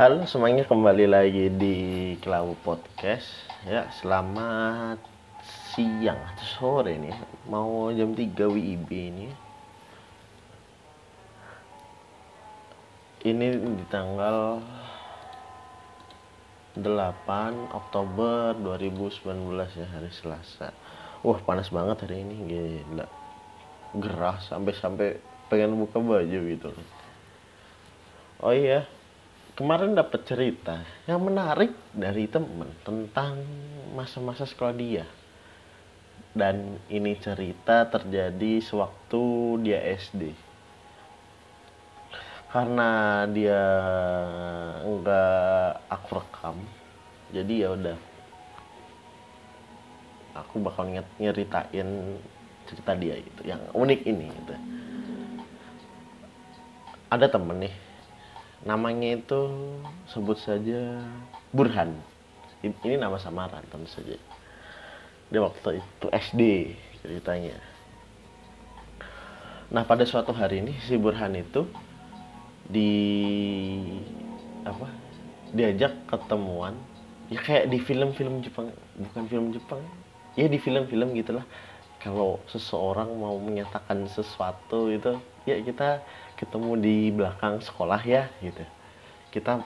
Halo semuanya kembali lagi di Kelawu Podcast. Ya selamat siang atau sore nih. Mau jam 3 WIB ini. Ini di tanggal 8 Oktober 2019 ya hari Selasa. Wah panas banget hari ini gila. Gerah sampai-sampai pengen buka baju gitu. Oh iya kemarin dapat cerita yang menarik dari temen tentang masa-masa sekolah dia. Dan ini cerita terjadi sewaktu dia SD karena dia enggak aku rekam jadi ya udah. Aku bakal nyeritain cerita dia gitu yang unik ini gitu. Ada temen nih namanya itu sebut saja Burhan. Ini nama samaran tentu saja. Dia waktu itu SD ceritanya. Nah pada suatu hari ini si Burhan itu di apa diajak ketemuan. Ya kayak di film-film Jepang bukan film Jepang ya di film-film gitulah kalau seseorang mau menyatakan sesuatu itu ya kita ketemu di belakang sekolah ya gitu. Kita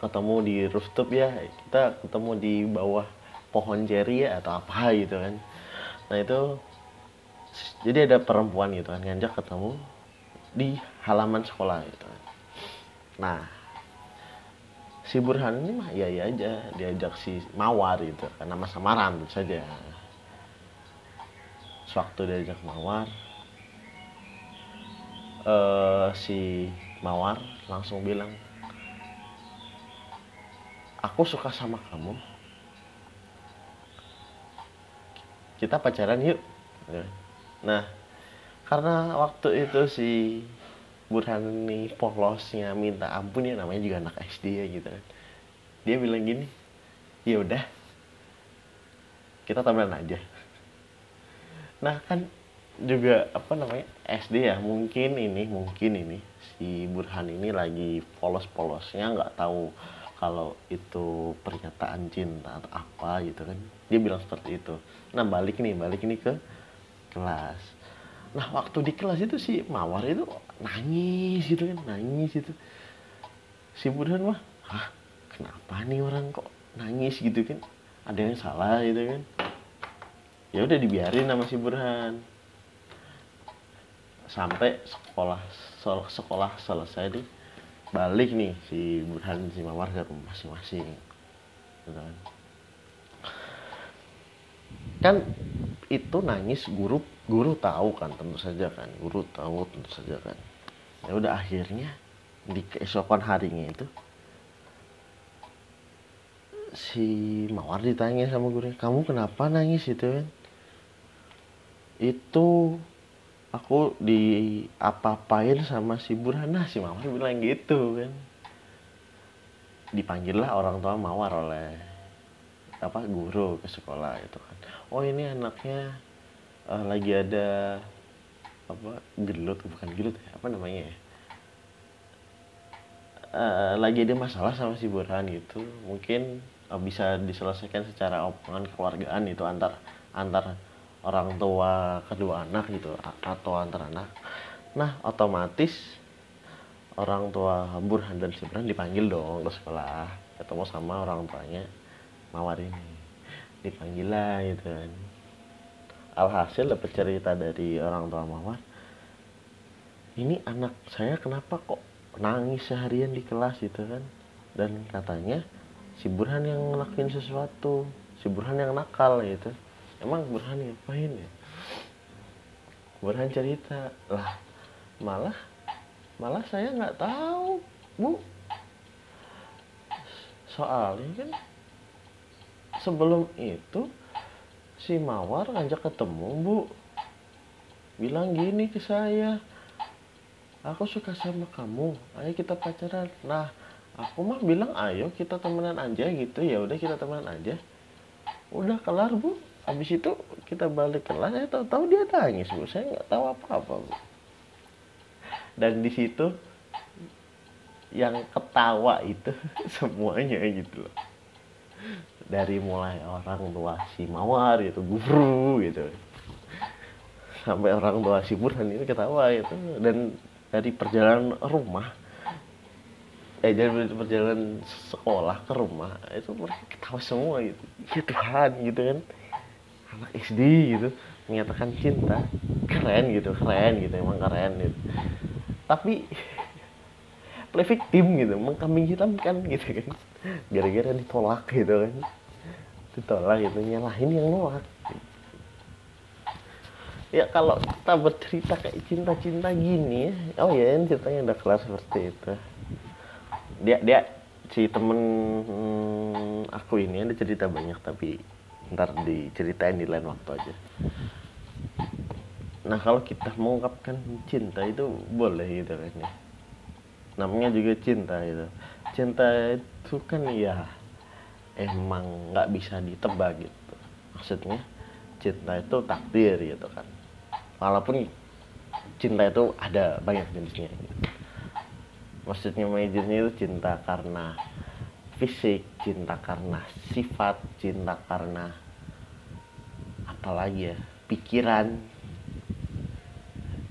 ketemu di rooftop ya kita ketemu di bawah pohon ceri ya atau apa gitu kan. Nah itu jadi ada perempuan gitu kan ngajak ketemu di halaman sekolah gitu kan. Nah si Burhan ini mah iya iya aja diajak si Mawar gitu karena nama samaran saja sewaktu diajak Mawar uh, si Mawar langsung bilang aku suka sama kamu. Kita pacaran yuk. Nah karena waktu itu si Burhan nih polosnya minta ampun ya namanya juga anak SD ya gitu kan. Dia bilang gini ya udah kita temenan aja nah kan juga apa namanya SD ya mungkin ini mungkin ini si Burhan ini lagi polos-polosnya nggak tahu kalau itu pernyataan cinta atau apa gitu kan. Dia bilang seperti itu. Nah balik nih balik ini ke kelas. Nah waktu di kelas itu si Mawar itu nangis gitu kan nangis itu. Si Burhan mah Hah, kenapa nih orang kok nangis gitu kan? Ada yang salah gitu kan ya udah dibiarin sama si Burhan. Sampai sekolah sekolah selesai di balik nih si Burhan si Mawar ke rumah masing-masing gitu kan. Kan itu nangis guru guru tahu kan tentu saja kan guru tahu tentu saja kan. Ya udah akhirnya di keesokan harinya itu si Mawar ditanya sama guru kamu kenapa nangis? Itu kan itu aku di apa-apain sama si Burhan nah si Mawar bilang gitu kan. Dipanggil lah orang tua Mawar oleh apa guru ke sekolah itu kan. Oh ini anaknya uh, lagi ada apa gelut bukan gelut ya apa namanya ya. Uh, lagi ada masalah sama si Burhan gitu. Mungkin uh, bisa diselesaikan secara omongan keluargaan itu antar antar orang tua kedua anak gitu atau antar anak. Nah otomatis orang tua Burhan dan Simran dipanggil dong ke sekolah ketemu sama orang tuanya Mawar ini dipanggil lah gitu kan. Alhasil dapat cerita dari orang tua Mawar ini anak saya kenapa kok nangis seharian di kelas gitu kan. Dan katanya si Burhan yang ngelakuin sesuatu si Burhan yang nakal gitu emang Burhan ngapain ya? Burhan cerita. Lah malah malah saya nggak tahu bu. Soalnya kan sebelum itu si Mawar ngajak ketemu bu. Bilang gini ke saya aku suka sama kamu ayo kita pacaran. Nah aku mah bilang ayo kita temenan aja gitu. Ya udah kita temenan aja. Udah kelar bu habis itu kita balik kelas saya tahu-tahu dia nangis bu. Saya nggak tahu apa-apa bu. Dan di situ yang ketawa itu semuanya gitu loh. Dari mulai orang tua si Mawar gitu guru gitu. Sampai orang tua si Burhan itu ketawa itu dan dari perjalanan rumah eh dari perjalanan sekolah ke rumah itu mereka ketawa semua gitu. Ya Tuhan gitu kan anak SD gitu menyatakan cinta. Keren gitu keren gitu emang keren gitu. Tapi play victim gitu mengkambing hitamkan gitu kan. Gara-gara ditolak gitu kan. Ditolak gitu nyalahin yang nolak. Ya kalau kita bercerita kayak cinta-cinta gini oh ya ini ceritanya udah kelas seperti itu. Dia dia si temen hmm, aku ini ada cerita banyak tapi ntar diceritain di lain waktu aja. Nah kalau kita mengungkapkan cinta itu boleh gitu kan ya. Namanya juga cinta itu cinta itu kan ya emang nggak bisa ditebak gitu. Maksudnya cinta itu takdir gitu kan. Walaupun cinta itu ada banyak jenisnya. Gitu. maksudnya jenisnya itu cinta karena fisik cinta karena sifat cinta karena apalagi ya pikiran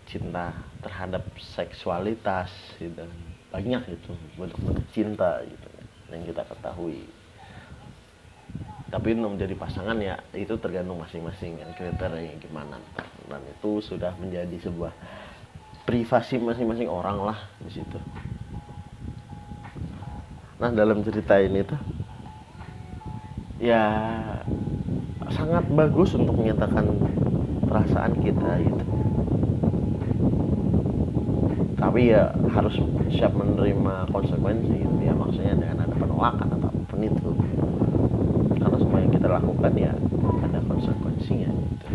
cinta terhadap seksualitas gitu. Banyak itu bentuk-bentuk cinta gitu yang kita ketahui. Tapi untuk menjadi pasangan ya itu tergantung masing-masing kan kriteria gimana. Dan itu sudah menjadi sebuah privasi masing-masing orang lah di situ nah dalam cerita ini tuh ya sangat bagus untuk menyatakan perasaan kita gitu. Tapi ya harus siap menerima konsekuensi gitu ya maksudnya dengan ada penolakan atau apa pun itu. Karena semua yang kita lakukan ya ada konsekuensinya gitu.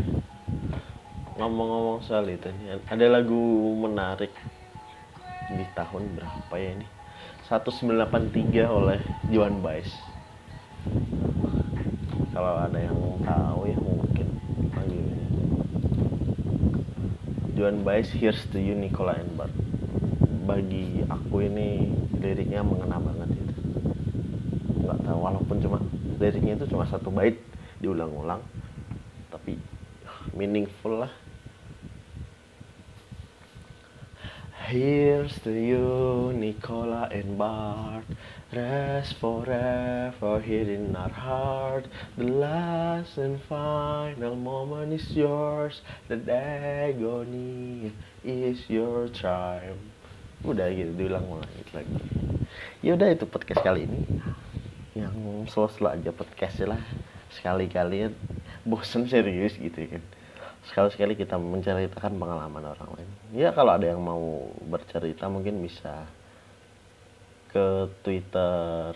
Ngomong-ngomong soal itu ada lagu menarik di tahun berapa ya ini 1983 oleh Joan Baez. Kalau ada yang tahu ya mungkin panggil Joan Baez Here's to You Nicola and Bart bagi aku ini liriknya mengena banget itu nggak tahu walaupun cuma liriknya itu cuma satu bait diulang-ulang tapi meaningful lah Here's to you, Nicola and Bart. Rest forever here in our heart. The last and final moment is yours. The agony is your time udah gitu diulang-ulang gitu lagi ya udah itu podcast kali ini yang slow-slow aja podcast lah sekali kali bosen serius gitu kan sekali-sekali kita menceritakan pengalaman orang lain. Ya kalau ada yang mau bercerita mungkin bisa ke twitter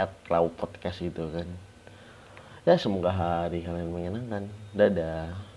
at podcast gitu kan. Ya semoga hari kalian menyenangkan. Dadah